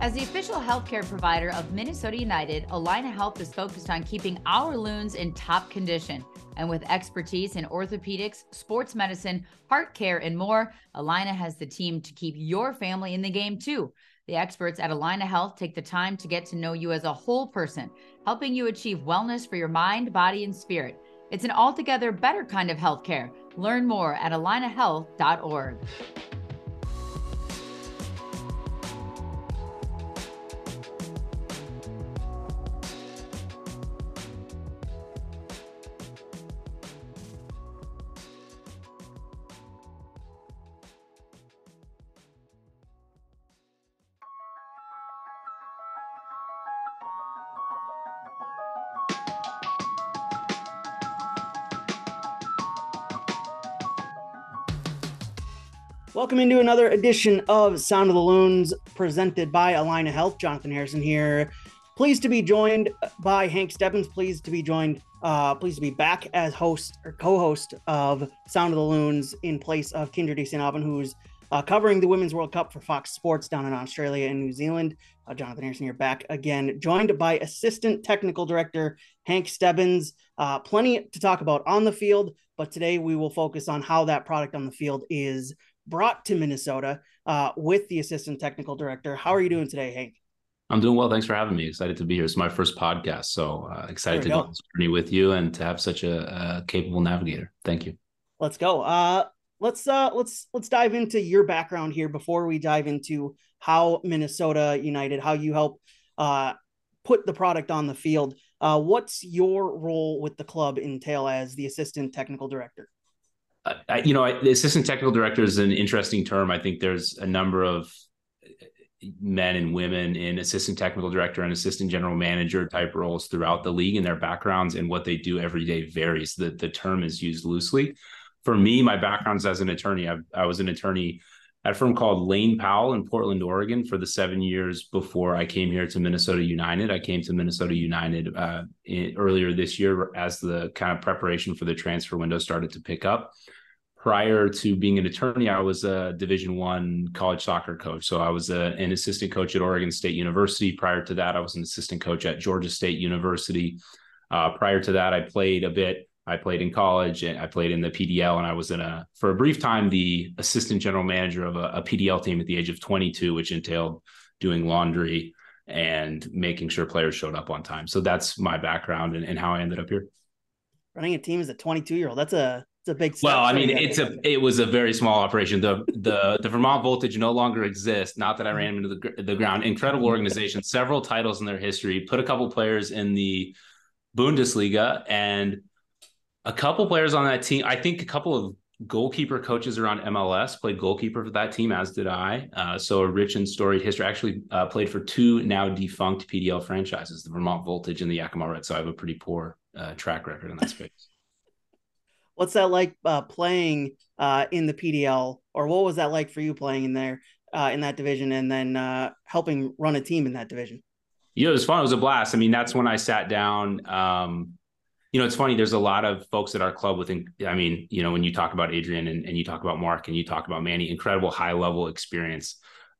As the official healthcare provider of Minnesota United, Allina Health is focused on keeping our loons in top condition. And with expertise in orthopedics, sports medicine, heart care, and more, Allina has the team to keep your family in the game too. The experts at Allina Health take the time to get to know you as a whole person, helping you achieve wellness for your mind, body, and spirit. It's an altogether better kind of healthcare. Learn more at allinahealth.org. Welcome into another edition of Sound of the Loons presented by Allina Health. Jonathan Harrison here. Pleased to be joined by Hank Stebbins. Pleased to be joined, uh, pleased to be back as host or co-host of Sound of the Loons in place of Kyndra De St. Aubin, who's uh, covering the Women's World Cup for Fox Sports down in Australia and New Zealand. Uh, Jonathan Harrison here back again, joined by Assistant Technical Director Hank Stebbins. Uh, plenty to talk about on the field, but today we will focus on how that product on the field is brought to Minnesota uh, with the assistant technical director. How are you doing today, Hank? I'm doing well. Thanks for having me. Excited to be here. It's my first podcast, so uh, excited to go. go on this journey with you and to have such a, a capable navigator. Thank you. Let's go. Uh, let's uh, let's let's dive into your background here before we dive into how Minnesota United, how you help uh, put the product on the field. Uh, what's your role with the club entail as the assistant technical director? I, you know, I, the assistant technical director is an interesting term. I think there's a number of eh, men and women in assistant technical director and assistant general manager type roles throughout the league and their backgrounds and what they do every day varies. The, the term is used loosely. For me, my background is as an attorney. I, I was an attorney at a firm called Lane Powell in Portland, Oregon for the seven years before I came here to Minnesota United. I came to Minnesota United uh, in, earlier this year as the kind of preparation for the transfer window started to pick up. Prior to being an attorney, I was a Division One college soccer coach. So I was a, an assistant coach at Oregon State University. Prior to that, I was an assistant coach at Georgia State University. Uh, prior to that, I played a bit I played in college and I played in the PDL and I was in a for a brief time the assistant general manager of a, a PDL team at the age of 22, which entailed doing laundry and making sure players showed up on time. So that's my background and, and how I ended up here. Running a team as a 22 year old, that's a it's a big. Well, I mean, it's a it was a very small operation. The the the Vermont Voltage no longer exists. Not that I ran into the the ground. Incredible organization, several titles in their history. Put a couple players in the Bundesliga and a couple players on that team. I think a couple of goalkeeper coaches around MLS played goalkeeper for that team, as did I. Uh, so a rich and storied history. Actually, uh, played for two now defunct PDL franchises, the Vermont Voltage and the Yakima Red. So I have a pretty poor uh, track record in that space. What's that like uh, playing uh, in the PDL, or what was that like for you playing in there uh, in that division, and then helping run a team in that division? Yeah, it was fun. It was a blast. I mean, that's when I sat down. Um, you know, it's funny. There's a lot of folks at our club with, I mean, you know, when you talk about Adrian and, and you talk about Mark and you talk about Manny, incredible high level experience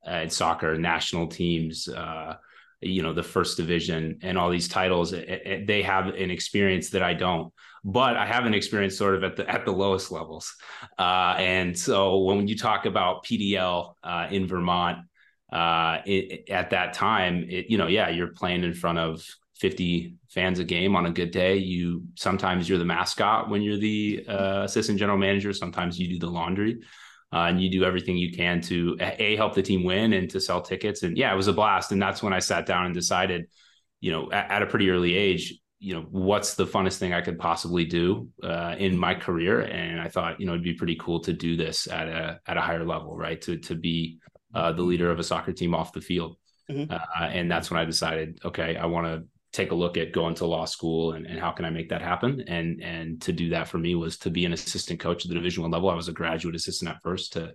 uh, in soccer, national teams, uh, you know, the first division and all these titles. It, it, they have an experience that I don't, but I have an experience sort of at the at the lowest levels. Uh, and so when you talk about PDL uh, in Vermont, uh, it, at that time, you know, yeah, you're playing in front of 50 fans a game on a good day. You sometimes you're the mascot when you're the uh, assistant general manager. Sometimes you do the laundry, uh, and you do everything you can to a help the team win and to sell tickets. And yeah, it was a blast. And that's when I sat down and decided, you know, at, at a pretty early age, you know, what's the funnest thing I could possibly do uh, in my career? And I thought, you know, it'd be pretty cool to do this at a at a higher level, right? To to be uh, the leader of a soccer team off the field. Mm-hmm. Uh, and that's when I decided, okay, I want to take a look at going to law school and, and how can I make that happen. And and to do that for me was to be an assistant coach at the division one level. I was a graduate assistant at first to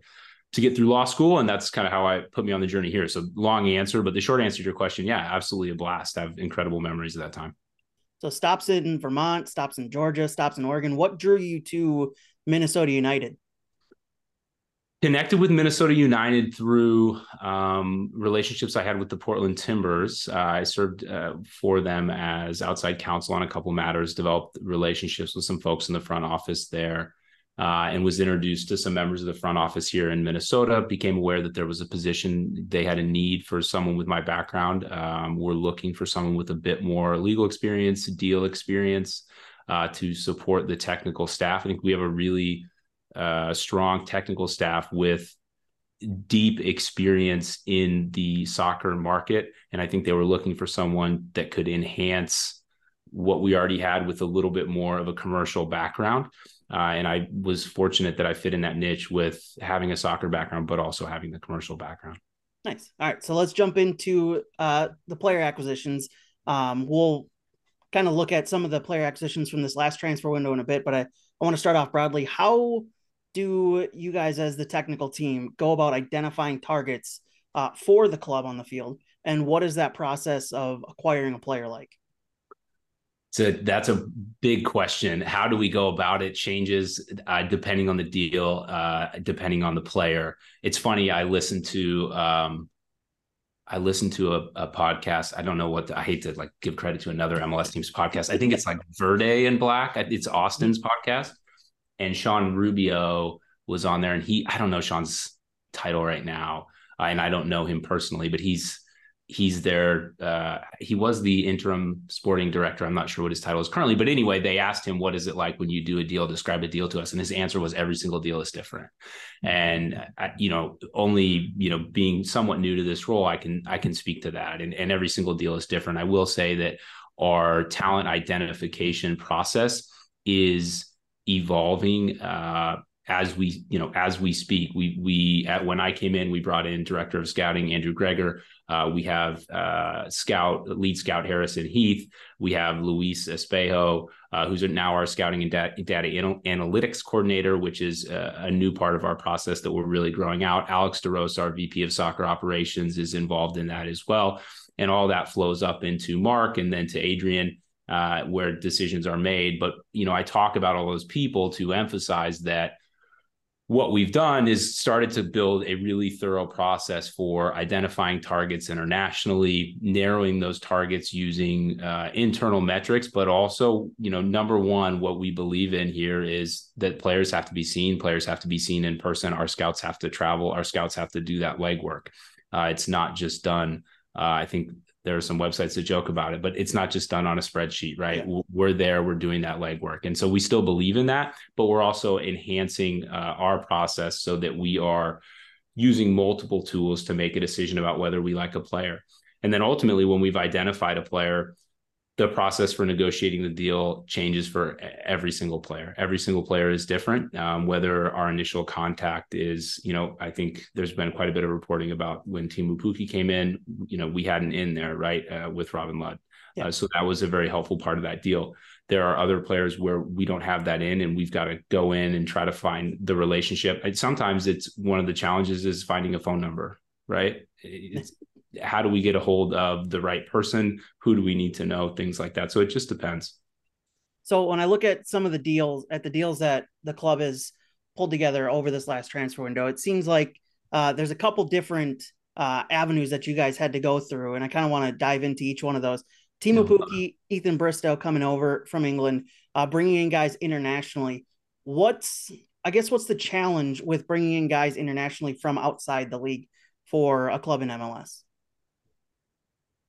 to get through law school. And that's kind of how I put me on the journey here. So long answer, but the short answer to your question, yeah, absolutely a blast. I have incredible memories of that time. So stops in Vermont, stops in Georgia, stops in Oregon. What drew you to Minnesota United? Connected with Minnesota United through um, relationships I had with the Portland Timbers. Uh, I served uh, for them as outside counsel on a couple matters, developed relationships with some folks in the front office there uh, and was introduced to some members of the front office here in Minnesota. Became aware that there was a position they had a need for someone with my background. Um, we're looking for someone with a bit more legal experience, deal experience uh, to support the technical staff. I think we have a really uh, strong technical staff with deep experience in the soccer market, and I think they were looking for someone that could enhance what we already had with a little bit more of a commercial background. Uh, and I was fortunate that I fit in that niche with having a soccer background, but also having the commercial background. Nice. All right. So let's jump into uh, the player acquisitions. Um, we'll kind of look at some of the player acquisitions from this last transfer window in a bit, but I, I want to start off broadly. How do you guys, as the technical team, go about identifying targets uh, for the club on the field? And what is that process of acquiring a player like? So that's a big question. How do we go about it? Changes uh, depending on the deal, uh, depending on the player. It's funny. I listened to um, I listened to a, a podcast. I don't know what the, I hate to like give credit to another MLS team's podcast. I think it's like Verde and Black. It's Austin's podcast, and Sean Rubio was on there, and he I don't know Sean's title right now, uh, and I don't know him personally, but he's he's there. Uh, he was the interim sporting director. I'm not sure what his title is currently, but anyway, they asked him, "What is it like when you do a deal? Describe a deal to us." And his answer was, "Every single deal is different." And I, you know, only you know, being somewhat new to this role, I can I can speak to that. And and every single deal is different. I will say that our talent identification process is evolving uh, as we you know as we speak. We we at, when i came in we brought in director of scouting andrew greger. Uh, we have uh, scout lead scout harrison heath. We have luis espejo uh, who's now our scouting and data, data anal- analytics coordinator which is a, a, new part of our process that we're really growing out. Alex derosa our vp of soccer operations is involved in that as well. And all that flows up into mark and then to adrian uh, where decisions are made. But you know i talk about all those people to emphasize that what we've done is started to build a really thorough process for identifying targets internationally narrowing those targets using uh, internal metrics but also you know number one what we believe in here is that players have to be seen players have to be seen in person our scouts have to travel our scouts have to do that legwork. Uh, it's not just done uh, i think there are some websites that joke about it, but it's not just done on a spreadsheet, right? Yeah. We're there, we're doing that legwork. And so we still believe in that, but we're also enhancing uh, our process so that we are using multiple tools to make a decision about whether we like a player. And then ultimately, when we've identified a player, the process for negotiating the deal changes for every single player. Every single player is different. Um, whether our initial contact is, you know, I think there's been quite a bit of reporting about when Teemu Pukki came in. You know, we had an in there, right, uh, with Robin Lod, Yeah. Uh, so that was a very helpful part of that deal. There are other players where we don't have that in, and we've got to go in and try to find the relationship. And sometimes it's one of the challenges is finding a phone number, right? It's, how do we get a hold of the right person? Who do we need to know? Things like that. So it just depends. So when I look at some of the deals, at the deals that the club has pulled together over this last transfer window, it seems like uh, there's a couple different uh, avenues that you guys had to go through, and I kind of want to dive into each one of those. Teemu Pukki, Ethan Bristow coming over from England, uh, bringing in guys internationally. What's I guess what's the challenge with bringing in guys internationally from outside the league for a club in MLS?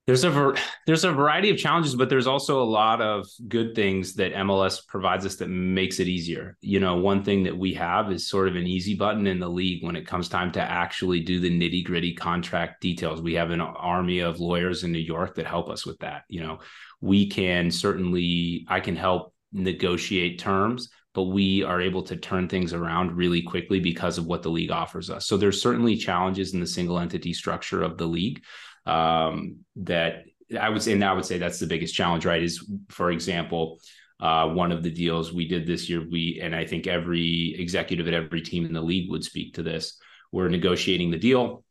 There's a there's a variety of challenges, but there's also a lot of good things that MLS provides us that makes it easier. You know, one thing that we have is sort of an easy button in the league when it comes time to actually do the nitty gritty contract details. We have an army of lawyers in New York that help us with that. You know, we can certainly I can help negotiate terms, but we are able to turn things around really quickly because of what the league offers us. So there's certainly challenges in the single entity structure of the league um, that I would say, and I would say that's the biggest challenge, right? Is for example, uh, one of the deals we did this year, we and I think every executive at every team in the league would speak to this. We're negotiating the deal,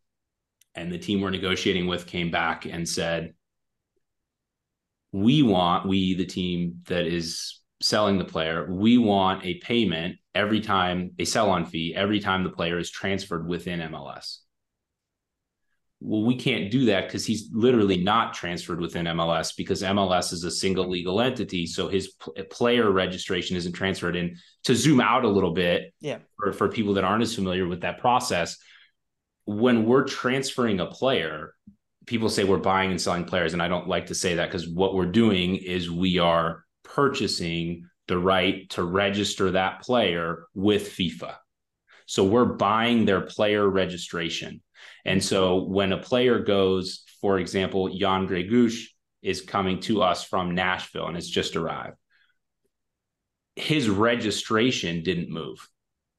and the team we're negotiating with came back and said, "We want we the team that is selling the player, we want a payment every time a sell on fee every time the player is transferred within MLS. Well, we can't do that because he's literally not transferred within MLS because MLS is a single legal entity. So his p- uh, player registration isn't transferred. And to zoom out a little bit, yeah, for, for people that aren't as familiar with that process, when we're transferring a player, people say we're buying and selling players. And I don't like to say that because what we're doing is we are purchasing the right to register that player with FIFA. So we're buying their player registration. And so when a player goes, for example, Jan Gregus is coming to us from Nashville and has just arrived. His registration didn't move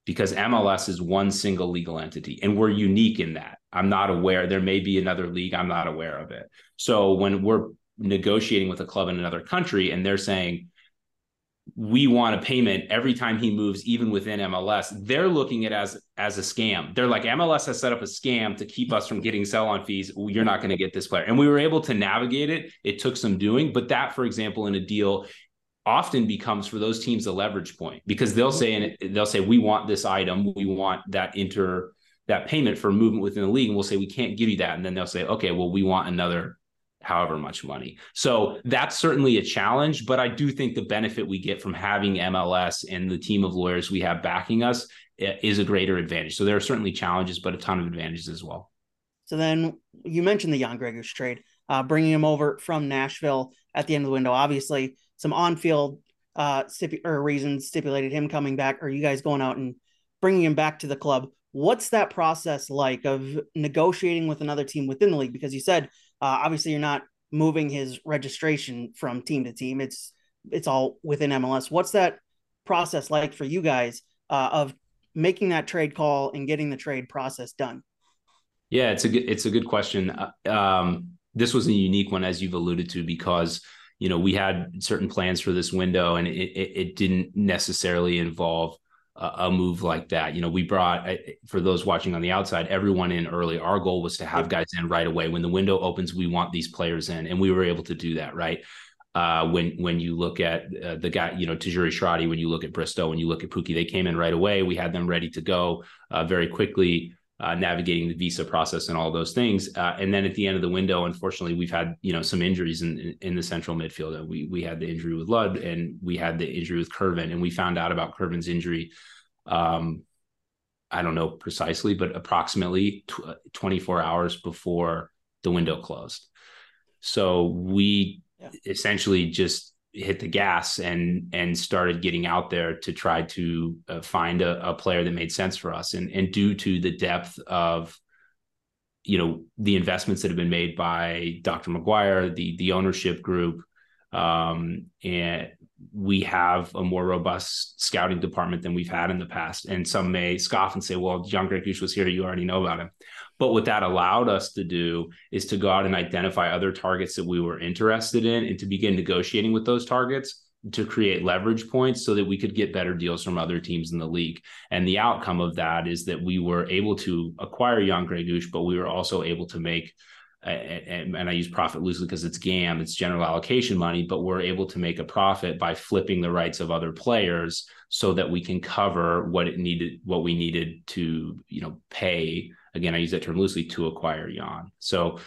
because MLS is one single legal entity and we're unique in that. I'm not aware. There may be another league. I'm not aware of it. So when we're negotiating with a club in another country and they're saying, we want a payment every time he moves, even within MLS. They're looking at as as a scam. They're like MLS has set up a scam to keep us from getting sell on fees. You're not going to get this player, and we were able to navigate it. It took some doing, but that, for example, in a deal, often becomes for those teams a leverage point because they'll say and they'll say we want this item, we want that inter that payment for movement within the league, and we'll say we can't give you that, and then they'll say okay, well we want another however much money. So that's certainly a challenge, but I do think the benefit we get from having MLS and the team of lawyers we have backing us eh, is a greater advantage. So there are certainly challenges, but a ton of advantages as well. So then you mentioned the Jan Gregus trade, uh, bringing him over from Nashville at the end of the window. Obviously, some on-field uh, stipu- or reasons stipulated him coming back, Are you guys going out and bringing him back to the club. What's that process like of negotiating with another team within the league? Because you said uh, obviously, you're not moving his registration from team to team. It's it's all within MLS. What's that process like for you guys uh, of making that trade call and getting the trade process done? Yeah, it's a good it's a good question. Uh, um, this was a unique one, as you've alluded to, because you know we had certain plans for this window, and it, it, it didn't necessarily involve a move like that. You know, we brought for those watching on the outside, everyone in early. Our goal was to have guys in right away when the window opens. We want these players in, and we were able to do that. Right. Uh, when when you look at uh, the guy, you know, Tajouri Shradi, when you look at Bristow, when you look at Pukki, they came in right away. We had them ready to go uh, very quickly. Uh, navigating the visa process and all those things. Uh, and then at the end of the window, unfortunately, we've had you know some injuries in in, in the central midfield. We we had the injury with Lod and we had the injury with Kervin, and we found out about Kervin's injury. Um, I don't know precisely, but approximately tw- 24 hours before the window closed. So we yeah. essentially just hit the gas and and started getting out there to try to uh, find a, a, player that made sense for us and and due to the depth of you know the investments that have been made by Dr. McGuire the the ownership group um, and we have a more robust scouting department than we've had in the past. And some may scoff and say, well, John Gregus was here. You already know about him. But what that allowed us to do is to go out and identify other targets that we were interested in and to begin negotiating with those targets to create leverage points so that we could get better deals from other teams in the league. And the outcome of that is that we were able to acquire Jan Gregus, but we were also able to make and I use profit loosely because it's GAM, it's general allocation money, but we're able to make a profit by flipping the rights of other players so that we can cover what it needed, what we needed to, you know, pay. Again, I use that term loosely to acquire Jan. So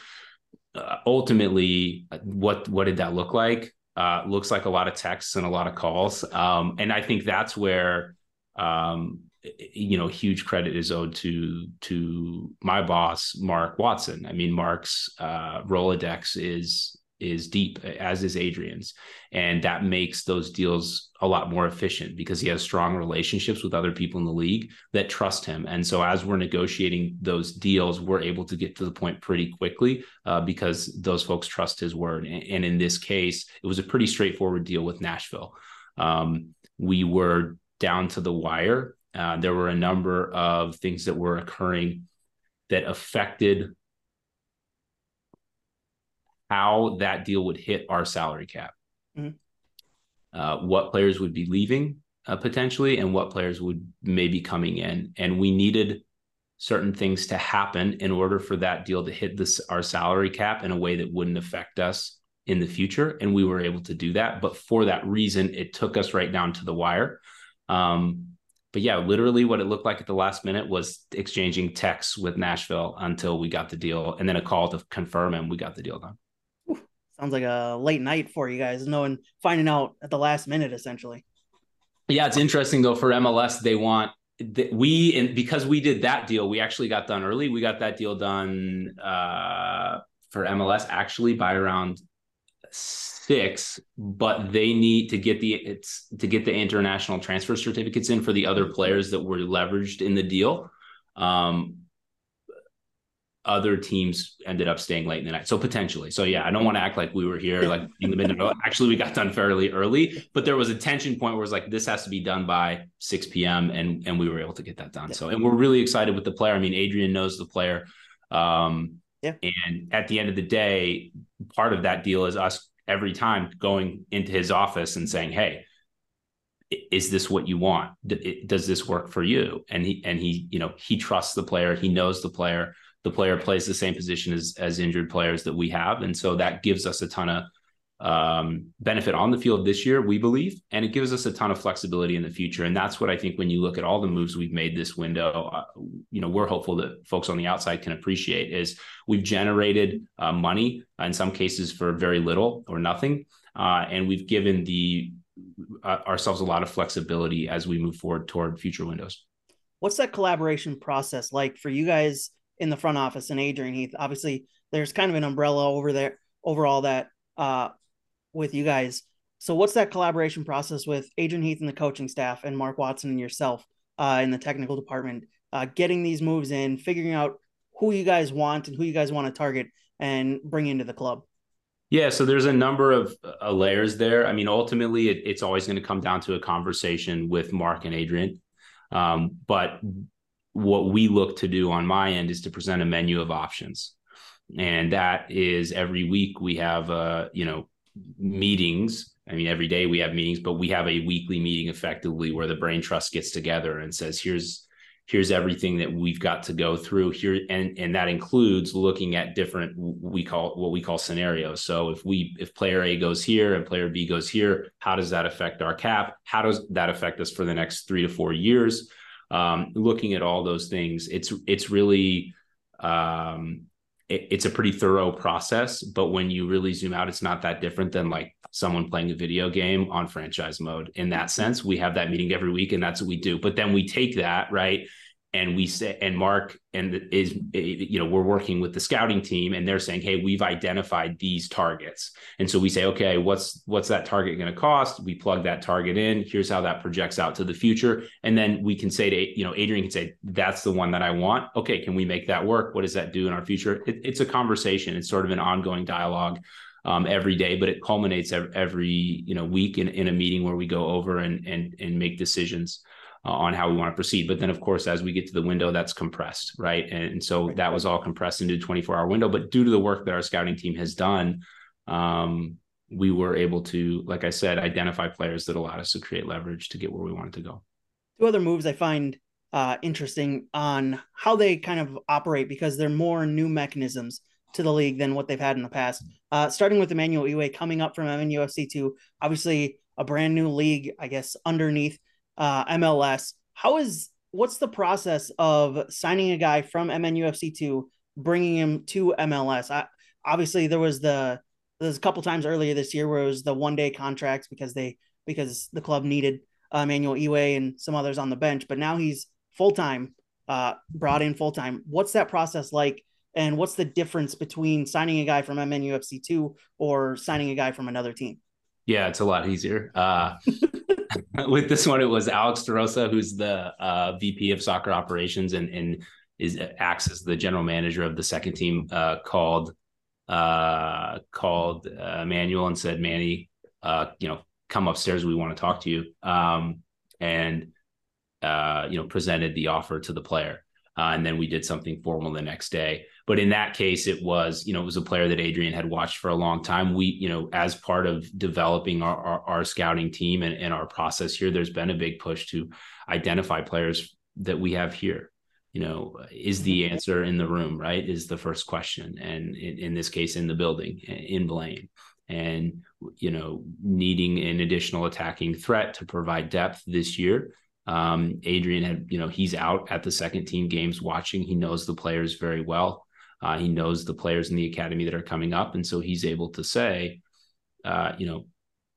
uh, ultimately, what what did that look like? Uh, looks like a lot of texts and a lot of calls, um, and I think that's where um, you know huge credit is owed to to my boss mark watson i mean mark's uh, rolodex is is deep as is adrian's. And that makes those deals a lot more efficient because he has strong relationships with other people in the league that trust him. And so as we're negotiating those deals we're able to get to the point pretty quickly uh, because those folks trust his word. And, in this case it was a pretty straightforward deal with nashville. Um, we were down to the wire. Uh, there were a number of things that were occurring that affected how that deal would hit our salary cap. Mm-hmm. Uh, what players would be leaving uh, potentially, and what players would maybe coming in, and we needed certain things to happen in order for that deal to hit this our salary cap in a way that wouldn't affect us in the future, and we were able to do that. But for that reason, it took us right down to the wire. Um, but yeah, literally what it looked like at the last minute was exchanging texts with Nashville until we got the deal, and then a call to confirm, and we got the deal done. Sounds like a late night for you guys, knowing finding out at the last minute, essentially. Yeah, it's interesting though. For MLS, they want we and because we did that deal, we actually got done early. We got that deal done uh, for MLS actually by around six, but they need to get the it's to get the international transfer certificates in for the other players that were leveraged in the deal. Um, other teams ended up staying late in the night. So potentially. So yeah, I don't want to act like we were here like in the middle. Actually, we got done fairly early, but there was a tension point where it's like this has to be done by 6 p.m. and and we were able to get that done. So and we're really excited with the player. I mean, Adrian knows the player. Um yeah. and at the end of the day, part of that deal is us every time going into his office and saying, Hey, is this what you want? Does this work for you? And he and he, you know, he trusts the player, he knows the player the player plays the same position as as injured players that we have, and so that gives us a ton of um, benefit on the field this year, we believe, and it gives us a ton of flexibility in the future. And that's what I think when you look at all the moves we've made this window, uh, you know, we're hopeful that folks on the outside can appreciate is we've generated uh, money in some cases for very little or nothing, uh, and we've given the uh, ourselves a lot of flexibility as we move forward toward future windows. What's that collaboration process like for you guys? In the front office and Adrian Heath. Obviously, there's kind of an umbrella over there over all that uh, with you guys. So, what's that collaboration process with Adrian Heath and the coaching staff and Mark Watson and yourself uh, in the technical department, uh, getting these moves in, figuring out who you guys want and who you guys want to target and bring into the club? Yeah, so there's a number of uh, layers there. I mean, ultimately, it, it's always going to come down to a conversation with Mark and Adrian. Um, but what we look to do on my end is to present a menu of options. And that is every week we have uh you know meetings. I mean every day we have meetings but we have a weekly meeting effectively where the brain trust gets together and says here's here's everything that we've got to go through here. And and that includes looking at different we call what we call scenarios. So if we if player a goes here and player b goes here how does that affect our cap? How does that affect us for the next 3 to 4 years um, looking at all those things, it's it's really um, it, it's a pretty thorough process. But when you really zoom out, it's not that different than like someone playing a video game on franchise mode. In that sense, we have that meeting every week, and that's what we do. But then we take that right and we say and mark and is you know we're working with the scouting team and they're saying hey we've identified these targets. And so we say okay what's what's that target going to cost? We plug that target in. Here's how that projects out to the future. And then we can say to you know adrian can say that's the one that i want. Okay can we make that work? What does that do in our future? It, it's a conversation. It's sort of an ongoing dialogue um, every day, but it culminates every, every, you know week in, in a meeting where we go over and and and make decisions uh, on how we want to proceed. But then, of course, as we get to the window, that's compressed, right? And so that was all compressed into a 24 hour window. But due to the work that our scouting team has done, um, we were able to, like I said, identify players that allowed us to create leverage to get where we wanted to go. Two other moves I find uh, interesting on how they kind of operate because they're more new mechanisms to the league than what they've had in the past. Uh, starting with Emmanuel Iwe coming up from MNUFC two, obviously a brand new league, I guess, underneath uh, MLS. How is what's the process of signing a guy from MNUFC two, bringing him to MLS? I, obviously, there was the there's a couple times earlier this year where it was the one day contracts because they because the club needed uh, Emmanuel Iwe and some others on the bench, but now he's full time, uh, brought in full time. What's that process like? And what's the difference between signing a guy from MNUFC two or signing a guy from another team? Yeah, it's a lot easier. Uh, with this one, it was Alex DeRosa, who's the uh, VP of soccer operations and, and is acts as the general manager of the second team, uh, called uh, called uh, Manuel and said, Manny, uh, you know, come upstairs. We want to talk to you. Um, and, uh, you know, presented the offer to the player. Uh, and then we did something formal the next day. But in that case, it was, you know, it was a player that Adrian had watched for a long time. We, you know, as part of developing our, our, our scouting team and, and our process here, there's been a big push to identify players that we have here. You know, is the mm-hmm. answer in the room, right? Is the first question. And in, in this case, in the building, in Blaine. And, you know, needing an additional attacking threat to provide depth this year Um, Adrian had, you know, he's out at the second team games watching. He knows the players very well. Uh, he knows the players in the academy that are coming up, and so he's able to say, uh, you know,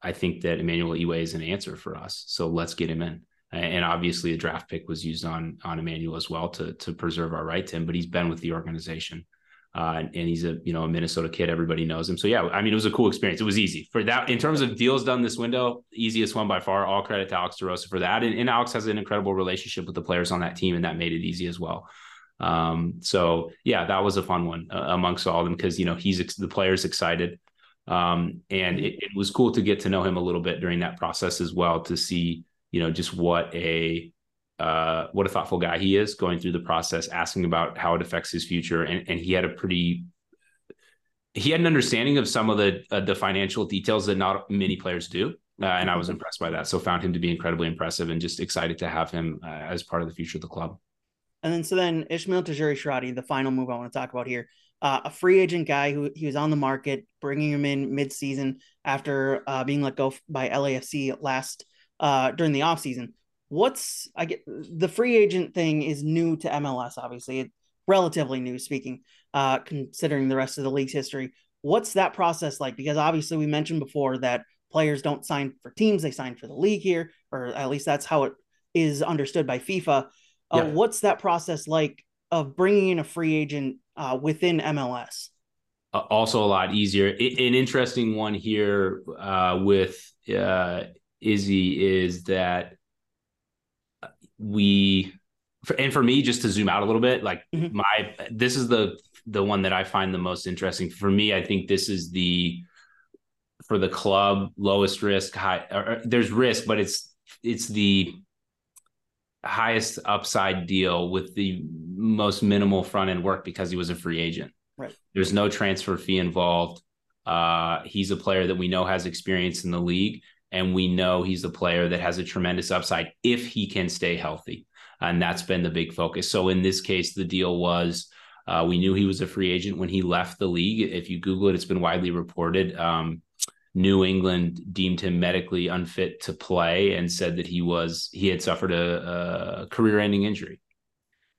I think that Emmanuel Iwe is an answer for us. So let's get him in. And obviously, a draft pick was used on on Emmanuel as well to to preserve our right to him. But he's been with the organization, uh, and, and, he's a you know a Minnesota kid. Everybody knows him. So yeah, I mean, it was a cool experience. It was easy for that in terms of deals done this window. Easiest one by far. All credit to Alex DeRosa for that. And, and Alex has an incredible relationship with the players on that team, and that made it easy as well. Um, so yeah, that was a fun one uh, amongst all of them because you know he's the players excited. Um, and it, it, was cool to get to know him a little bit during that process as well to see you know just what a uh, what a thoughtful guy he is going through the process asking about how it affects his future and, and he had a pretty he had an understanding of some of the uh, the financial details that not many players do uh, and i was mm-hmm. impressed by that so found him to be incredibly impressive and just excited to have him uh, as part of the future of the club and then so then Ismael Tajouri Shradi, the final move I want to talk about here. Uh, a free agent guy who he was on the market, bringing him in mid-season after uh, being let go by LAFC last uh, during the offseason. What's I get the free agent thing is new to MLS, obviously. It, relatively new speaking, uh, considering the rest of the league's history. What's that process like? Because obviously we mentioned before that players don't sign for teams, they sign for the league here, or at least that's how it is understood by FIFA. Uh, yeah. What's that process like of bringing in a free agent uh, within MLS? Uh, also, a lot easier. an interesting one here uh, with uh, Izzy is that we, and for me, just to zoom out a little bit, like mm-hmm. my, this is the the one that I find the most interesting. For me, I think this is the for the club lowest risk high. Or, there's risk, but it's it's the highest upside deal with the most minimal front end work because he was a free agent. Right. There's no transfer fee involved. Uh, he's a player that we know has experience in the league, and we know he's a player that has a tremendous upside if he can stay healthy. And that's been the big focus. So in this case, the deal was uh, we knew he was a free agent when he left the league. If you Google it, it's been widely reported. Um, New England deemed him medically unfit to play and said that he was he had suffered a, a career-ending injury.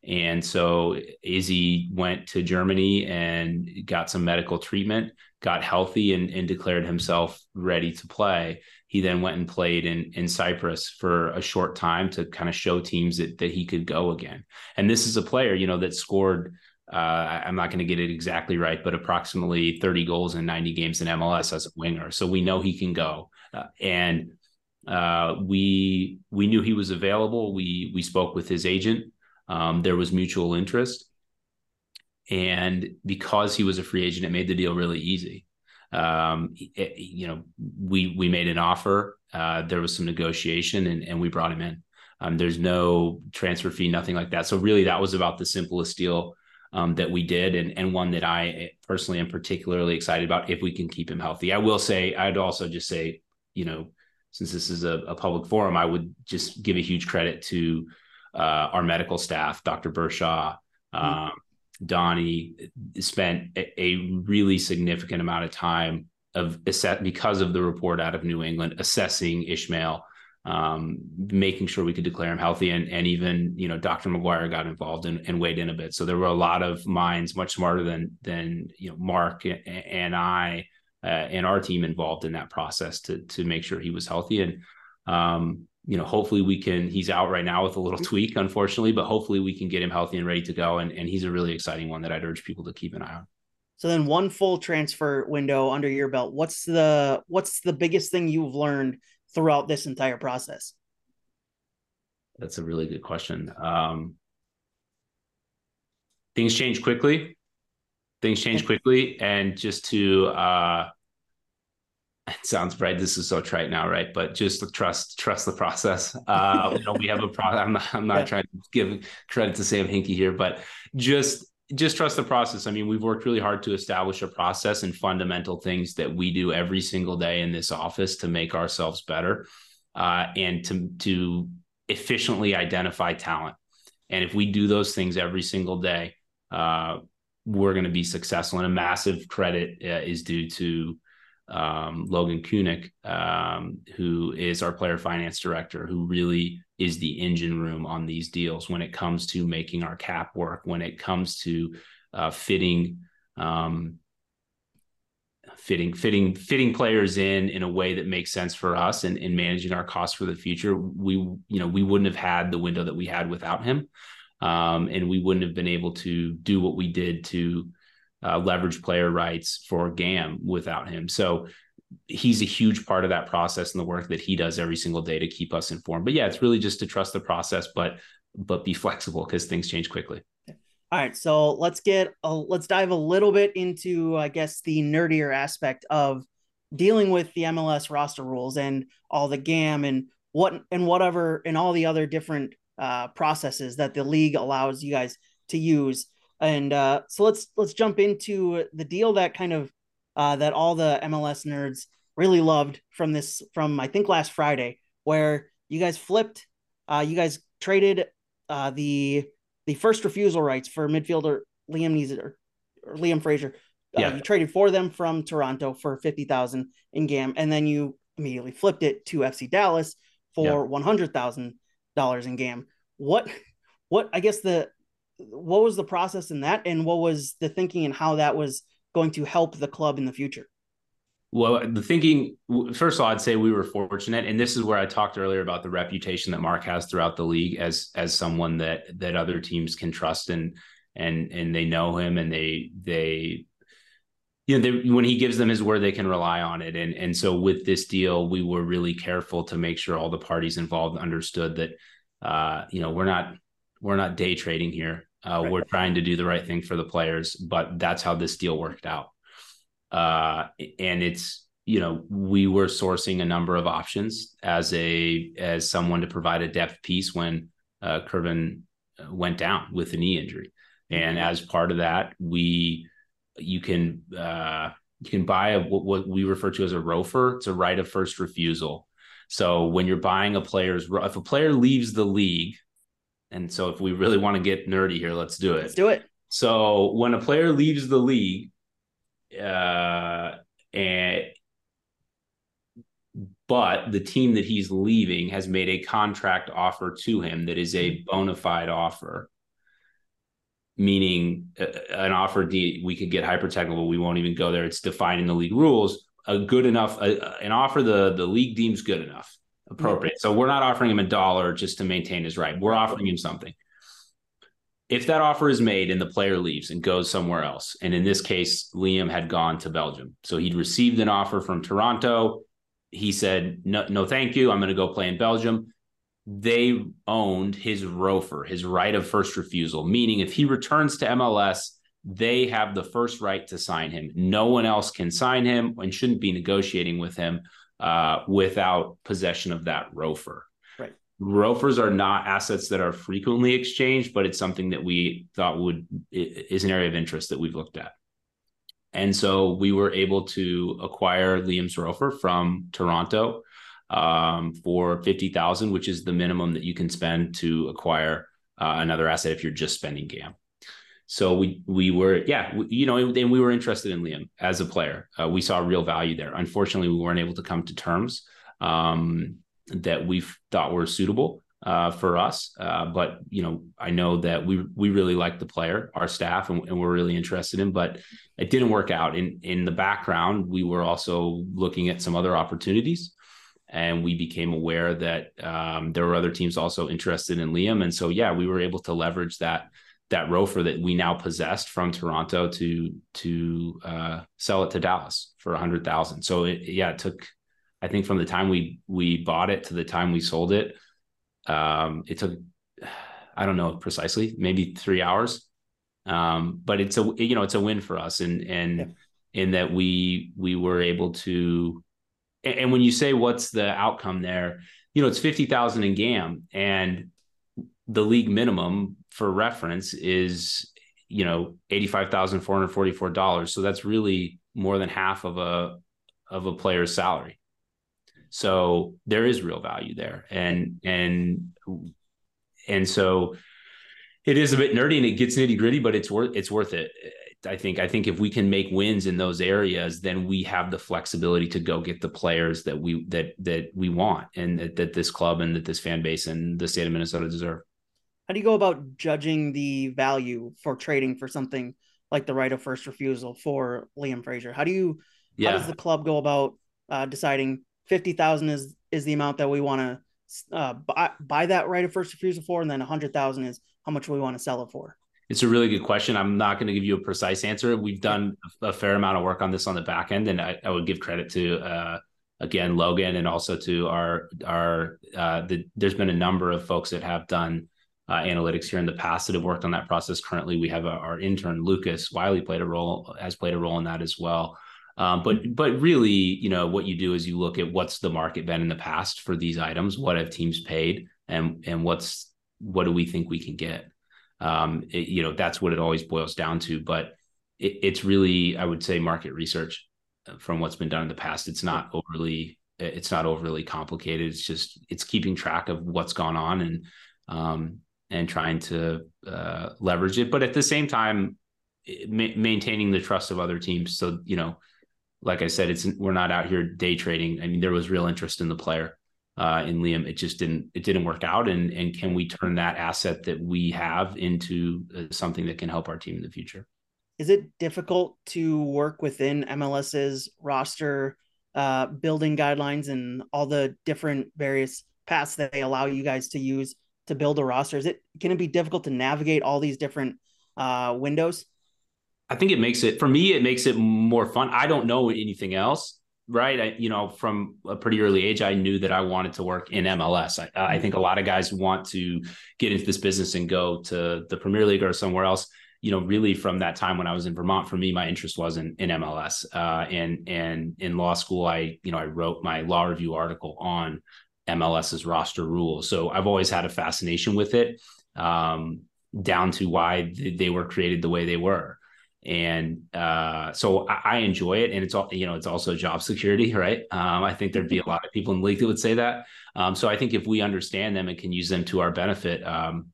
And so Izzy went to Germany and got some medical treatment, got healthy, and, and declared himself ready to play. He then went and played in in Cyprus for a short time to kind of show teams that that he could go again. And this is a player, you know, that scored uh, I'm not going to get it exactly right, but approximately 30 goals in 90 games in MLS as a winger. So we know he can go. Uh, and uh, we we knew he was available. We we spoke with his agent. Um, there was mutual interest, and because he was a free agent, it made the deal really easy. Um, it, you know, we we made an offer. Uh, there was some negotiation, and and we brought him in. Um, there's no transfer fee, nothing like that. So really, that was about the simplest deal um, that we did, and and one that I personally am particularly excited about if we can keep him healthy. I will say, I'd also just say, you know, since this is a, a public forum, I would just give a huge credit to uh, our medical staff, Dr. Bershaw, mm-hmm. um, Donnie spent a, really significant amount of time of assess because of the report out of New England assessing Ishmael um, making sure we could declare him healthy. And, and even, you know, Dr. McGuire got involved and, and weighed in a bit. So there were a lot of minds much smarter than, than, you know, Mark and I uh, and our team involved in that process to, to make sure he was healthy. And, um, you know, hopefully we can, he's out right now with a little tweak, unfortunately, but hopefully we can get him healthy and ready to go. And, and he's a really exciting one that I'd urge people to keep an eye on. So then one full transfer window under your belt. What's the what's the biggest thing you've learned throughout this entire process? That's a really good question. Um, things change quickly. Things change quickly, and just to uh, it sounds right. This is so trite now, right? But just trust trust the process. Uh, you know, we have a process. I'm not, I'm not yeah. trying to give credit to Sam Hinkie here, but just just trust the process. I mean, we've worked really hard to establish a process and fundamental things that we do every single day in this office to make ourselves better uh, and to to efficiently identify talent. And if we do those things every single day, uh, we're going to be successful. And a massive credit uh, is due to um, Logan Kunick, um, who is our player finance director, who really is the engine room on these deals when it comes to making our cap work, when it comes to uh, fitting um, fitting fitting fitting players in in a way that makes sense for us and, and managing our costs for the future we you know we wouldn't have had the window that we had without him. Um, and we wouldn't have been able to do what we did to uh, leverage player rights for gam without him. So he's a huge part of that process and the work that he does every single day to keep us informed. But yeah it's really just to trust the process but but be flexible because things change quickly. All right, so let's get a, let's dive a little bit into I guess the nerdier aspect of dealing with the MLS roster rules and all the GAM and what and whatever and all the other different uh, processes that the league allows you guys to use. And uh, so let's let's jump into the deal that kind of uh, that all the MLS nerds really loved from this from I think last Friday, where you guys flipped, uh, you guys traded uh, the the first refusal rights for midfielder Liam Neeson or, or Liam Fraser. Uh, yeah. you traded for them from Toronto for 50,000 in GAM and then you immediately flipped it to FC Dallas for yeah. $100,000 in GAM. What what I guess the what was the process in that? And what was the thinking and how that was going to help the club in the future? Well, the thinking, first of all, I'd say we were fortunate, and this is where I talked earlier about the reputation that Mark has throughout the league as as someone that that other teams can trust and and and they know him and they they you know they, when he gives them his word they can rely on it. And and so with this deal we were really careful to make sure all the parties involved understood that uh you know we're not we're not day trading here uh, right. we're trying to do the right thing for the players but that's how this deal worked out uh, and it's you know we were sourcing a number of options as a as someone to provide a depth piece when uh, Kervin uh, went down with a knee injury, and as part of that, we you can uh, you can buy a, what, what we refer to as a ROFR. It's a right of first refusal. So when you're buying a player's, if a player leaves the league, and so if we really want to get nerdy here, let's do it. Let's do it. So when a player leaves the league, uh, and but the team that he's leaving has made a contract offer to him that is a bona fide offer. Meaning uh, an offer we could get hyper technical we won't even go there. It's defining the league rules. A good enough a, an offer the the league deems good enough appropriate so we're not offering him a dollar just to maintain his right we're offering him something if that offer is made and the player leaves and goes somewhere else, and in this case, Liam had gone to Belgium. So he'd received an offer from Toronto. He said, no, no, thank you. I'm going to go play in Belgium. They owned his ROFR, his right of first refusal, meaning if he returns to MLS, they have the first right to sign him. No one else can sign him and shouldn't be negotiating with him uh, without possession of that ROFR. ROFRs are not assets that are frequently exchanged, but it's something that we thought would is an area of interest that we've looked at. And so we were able to acquire Liam's ROFR from Toronto um, for fifty thousand, which is the minimum that you can spend to acquire uh, another asset if you're just spending GAM. So we we were yeah we, you know and we were interested in Liam as a player. Uh, we saw real value there. Unfortunately, we weren't able to come to terms. Um, that we thought were suitable uh, for us. Uh, but you know, I know that we we really like the player, our staff, and, and, we're really interested in. But it didn't work out. In in the background, we were also looking at some other opportunities, and we became aware that um, there were other teams also interested in Liam. And so, yeah, we were able to leverage that that ROFR that we now possessed from Toronto to to uh, sell it to Dallas for a hundred thousand. So it, yeah, it took I think from the time we we bought it to the time we sold it, um, it took I don't know precisely, maybe three hours. Um, but it's a you know it's a win for us, and and yeah. in that we we were able to, and, and when you say what's the outcome there, you know it's fifty thousand in GAM, and the league minimum for reference is you know eighty five thousand four hundred forty four dollars. So that's really more than half of a of a player's salary. So there is real value there. And and and so it is a bit nerdy and it gets nitty gritty, but it's worth it's worth it. I think I think if we can make wins in those areas, then we have the flexibility to go get the players that we that that we want and that, that this club and that this fan base and the state of Minnesota deserve. How do you go about judging the value for trading for something like the right of first refusal for Liam Fraser? How do you yeah. how does the club go about uh, deciding fifty thousand is is the amount that we want to uh, buy, buy that right of first refusal for, and then a hundred thousand is how much we want to sell it for? It's a really good question. I'm not going to give you a precise answer. We've done a fair amount of work on this on the back end, and I, I would give credit to uh, again Logan and also to our our uh, the, there's been a number of folks that have done uh, analytics here in the past that have worked on that process. Currently, we have a, our intern Lucas Wiley played a role has played a role in that as well. Um, but but really, you know, what you do is you look at what's the market been in the past for these items, what have teams paid, and and what's what do we think we can get um, it, you know that's what it always boils down to but it, it's really i would say market research uh, from what's been done in the past it's not overly it's not overly complicated it's just it's keeping track of what's gone on and um, and trying to uh, leverage it. But at the same time ma- maintaining the trust of other teams. So you know like i said it's we're not out here day trading. I mean there was real interest in the player uh, in Liam, it just didn't it didn't work out. And and can we turn that asset that we have into uh, something that can help our team in the future? Is it difficult to work within MLS's roster uh, building guidelines and all the different various paths that they allow you guys to use to build a roster? Is it can it be difficult to navigate all these different uh, windows? I think it makes it for me. It makes it more fun. I don't know anything else right? I, you know, from a pretty early age, I knew that I wanted to work in MLS. I, I, think a lot of guys want to get into this business and go to the Premier League or somewhere else. You know, really from that time when I was in Vermont, for me, my interest was in, in MLS. Uh, and and in law school, I you know I wrote my law review article on MLS's roster rules. So I've always had a fascination with it, um, down to why they were created the way they were. And uh, so I, I, enjoy it. And it's all you know it's also job security right? Um, i think there'd be a lot of people in the league that would say that. Um, so i think if we understand them and can use them to our benefit um,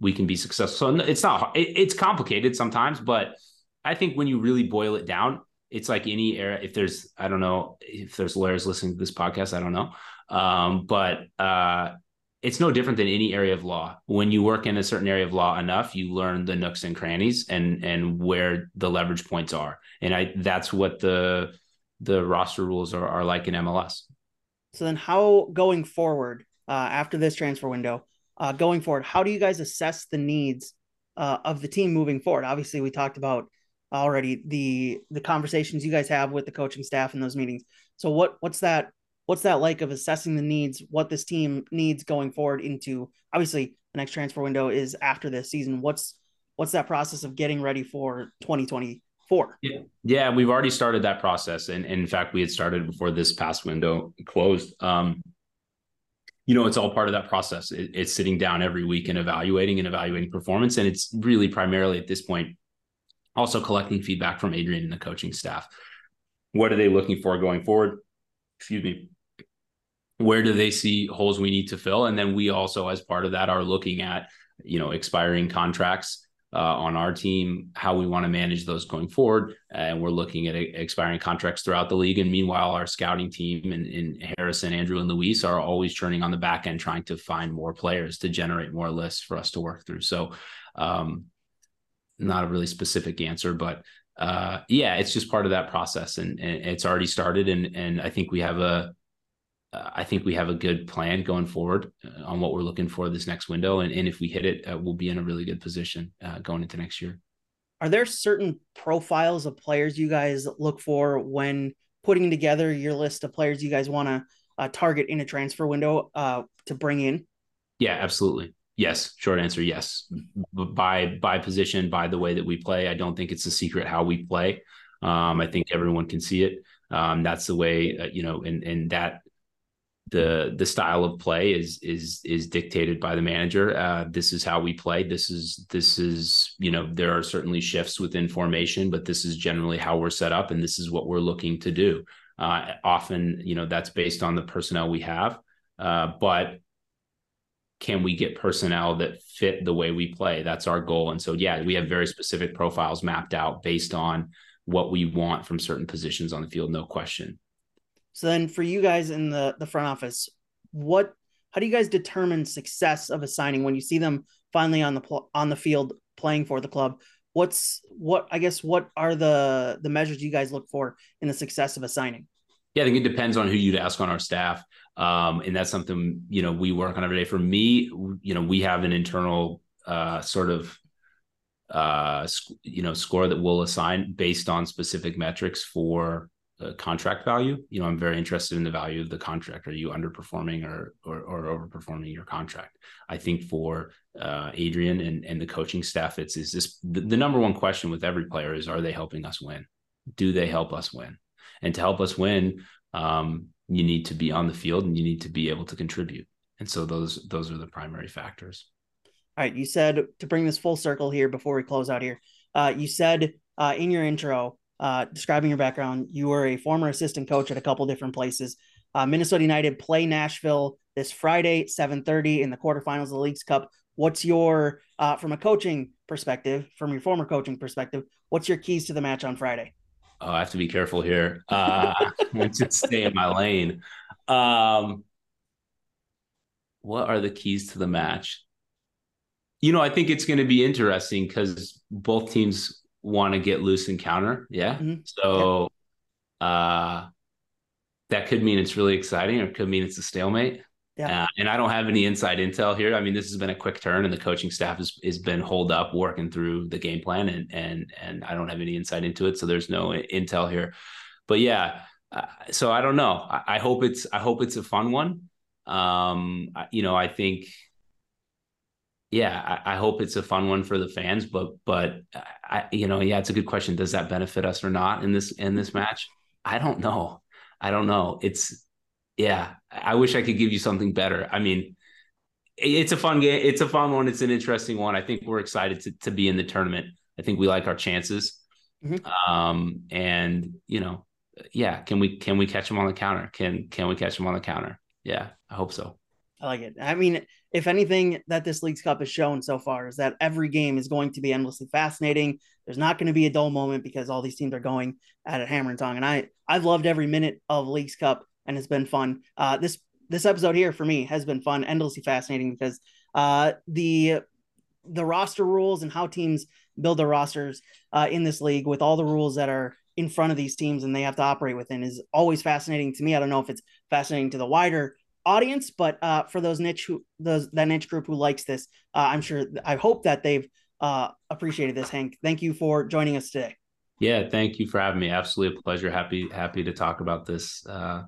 we can be successful. So it's not it, it's complicated sometimes but i think when you really boil it down it's like any era if there's i don't know if there's lawyers listening to this podcast i don't know um, but uh, it's no different than any area of law. When you work in a certain area of law enough, you learn the nooks and crannies and and where the leverage points are. And I that's what the the roster rules are, are like in MLS. So then how going forward uh, after this transfer window, uh, going forward, how do you guys assess the needs uh, of the team moving forward? Obviously, we talked about already the the conversations you guys have with the coaching staff in those meetings. So what what's that what's that like of assessing the needs, what this team needs going forward into obviously the next transfer window is after this season. What's what's that process of getting ready for 2024? Yeah, yeah, we've already started that process, and, and in fact, we had started before this past window closed. Um, you know, it's all part of that process. It, it's sitting down every week and evaluating and evaluating performance, and it's really primarily at this point also collecting feedback from Adrian and the coaching staff. What are they looking for going forward? Excuse me where do they see holes we need to fill? And then we also as part of that are looking at you know expiring contracts uh, on our team how we want to manage those going forward. And we're looking at expiring contracts throughout the league. And meanwhile our scouting team and, and harrison andrew and luis are always churning on the back end trying to find more players to generate more lists for us to work through. So um, not a really specific answer but uh, yeah it's just part of that process. And, and it's already started. And and i think we have a I think we have a good plan going forward uh, on what we're looking for this next window. And, and if we hit it, uh, we'll be in a really good position uh, going into next year. Are there certain profiles of players you guys look for when putting together your list of players you guys want to uh, target in a transfer window uh, to bring in? Yeah, absolutely. Yes. Short answer, yes. By by position, by the way that we play. I don't think it's a secret how we play. Um, I think everyone can see it. Um, that's the way, uh, you know, and and that the the style of play is is is dictated by the manager. Uh, this is how we play. This is this is you know there are certainly shifts within formation, but this is generally how we're set up, and this is what we're looking to do. Uh, often, you know, that's based on the personnel we have, uh, but can we get personnel that fit the way we play? That's our goal. And so, yeah, we have very specific profiles mapped out based on what we want from certain positions on the field, no question. So then for you guys in the the front office, what how do you guys determine success of a signing when you see them finally on the pl- on the field playing for the club? What's what I guess what are the the measures you guys look for in the success of a signing? Yeah, I think it depends on who you'd ask on our staff. Um, and that's something, you know, we work on every day. For me, you know, we have an internal uh, sort of uh, you know, score that we'll assign based on specific metrics for the contract value. You know, I'm very interested in the value of the contract. Are you underperforming or or, or overperforming your contract? I think for uh, Adrian and and the coaching staff, it's is this the, the number one question with every player is are they helping us win? Do they help us win? And to help us win, um, you need to be on the field and you need to be able to contribute. And so those those are the primary factors. All right, you said to bring this full circle here before we close out here. Uh, you said uh, in your intro, uh, describing your background, you were a former assistant coach at a couple different places. Uh, Minnesota United play Nashville this Friday, seven thirty in the quarterfinals of the Leagues Cup. What's your, uh, from a coaching perspective, from your former coaching perspective, what's your keys to the match on Friday? Oh, I have to be careful here. Uh, just stay in my lane. Um, what are the keys to the match? You know, I think it's going to be interesting because both teams want to get loose and counter. Yeah. Mm-hmm. So, uh, that could mean it's really exciting, or it could mean it's a stalemate. Yeah. Uh, and I don't have any inside intel here. I mean, this has been a quick turn, and the coaching staff has, has been holed up working through the game plan, and and and I don't have any insight into it, so there's no intel here. But yeah, uh, so I don't know. I, I, hope it's I hope it's a fun one. Um, you know, I think, yeah, I, I, hope it's a fun one for the fans. But but I, you know, yeah, it's a good question. Does that benefit us or not in this in this match? I don't know. I don't know. It's yeah, I wish I could give you something better. I mean, it's a fun game. It's a fun one. It's an interesting one. I think we're excited to, to be in the tournament. I think we like our chances. Mm-hmm. Um, and you know, yeah, can we can we catch them on the counter? Can can we catch them on the counter? Yeah, I hope so. I like it. I mean, if anything that this Leagues Cup has shown so far is that every game is going to be endlessly fascinating. There's not going to be a dull moment because all these teams are going at it hammer and tong. And I I've loved every minute of Leagues Cup and it's been fun. Uh, this this episode here for me has been fun, endlessly fascinating because uh, the the roster rules and how teams build their rosters uh, in this league with all the rules that are in front of these teams and they have to operate within is always fascinating to me. I don't know if it's fascinating to the wider audience, but uh, for those niche who those that niche group who likes this, uh, I'm sure I hope that they've uh, appreciated this. Hank, thank you for joining us today. Yeah, thank you for having me. Absolutely a pleasure. Happy happy to talk about this uh,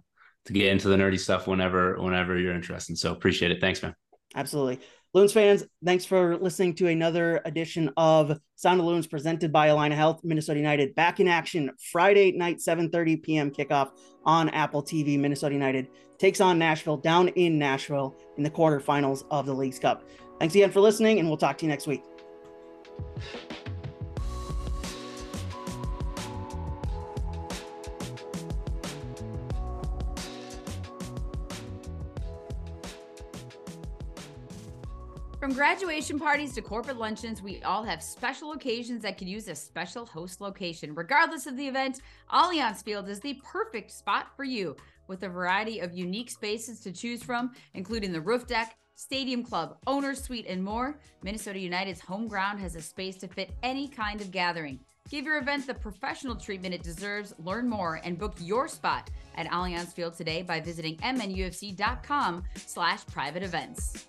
to get into the nerdy stuff whenever whenever you're interested. So appreciate it. Thanks, man. Absolutely. Loons fans, thanks for listening to another edition of Sound of Loons presented by Allina Health. Minnesota United back in action Friday night, 7:30 p.m. kickoff on Apple TV. Minnesota United takes on Nashville down in Nashville in the quarterfinals of the Leagues Cup. Thanks again for listening, and we'll talk to you next week. From graduation parties to corporate luncheons, we all have special occasions that could use a special host location. Regardless of the event, Allianz Field is the perfect spot for you with a variety of unique spaces to choose from, including the roof deck, stadium club, owner's suite, and more. Minnesota United's home ground has a space to fit any kind of gathering. Give your event the professional treatment it deserves. Learn more and book your spot at Allianz Field today by visiting mnufc.com slash private events.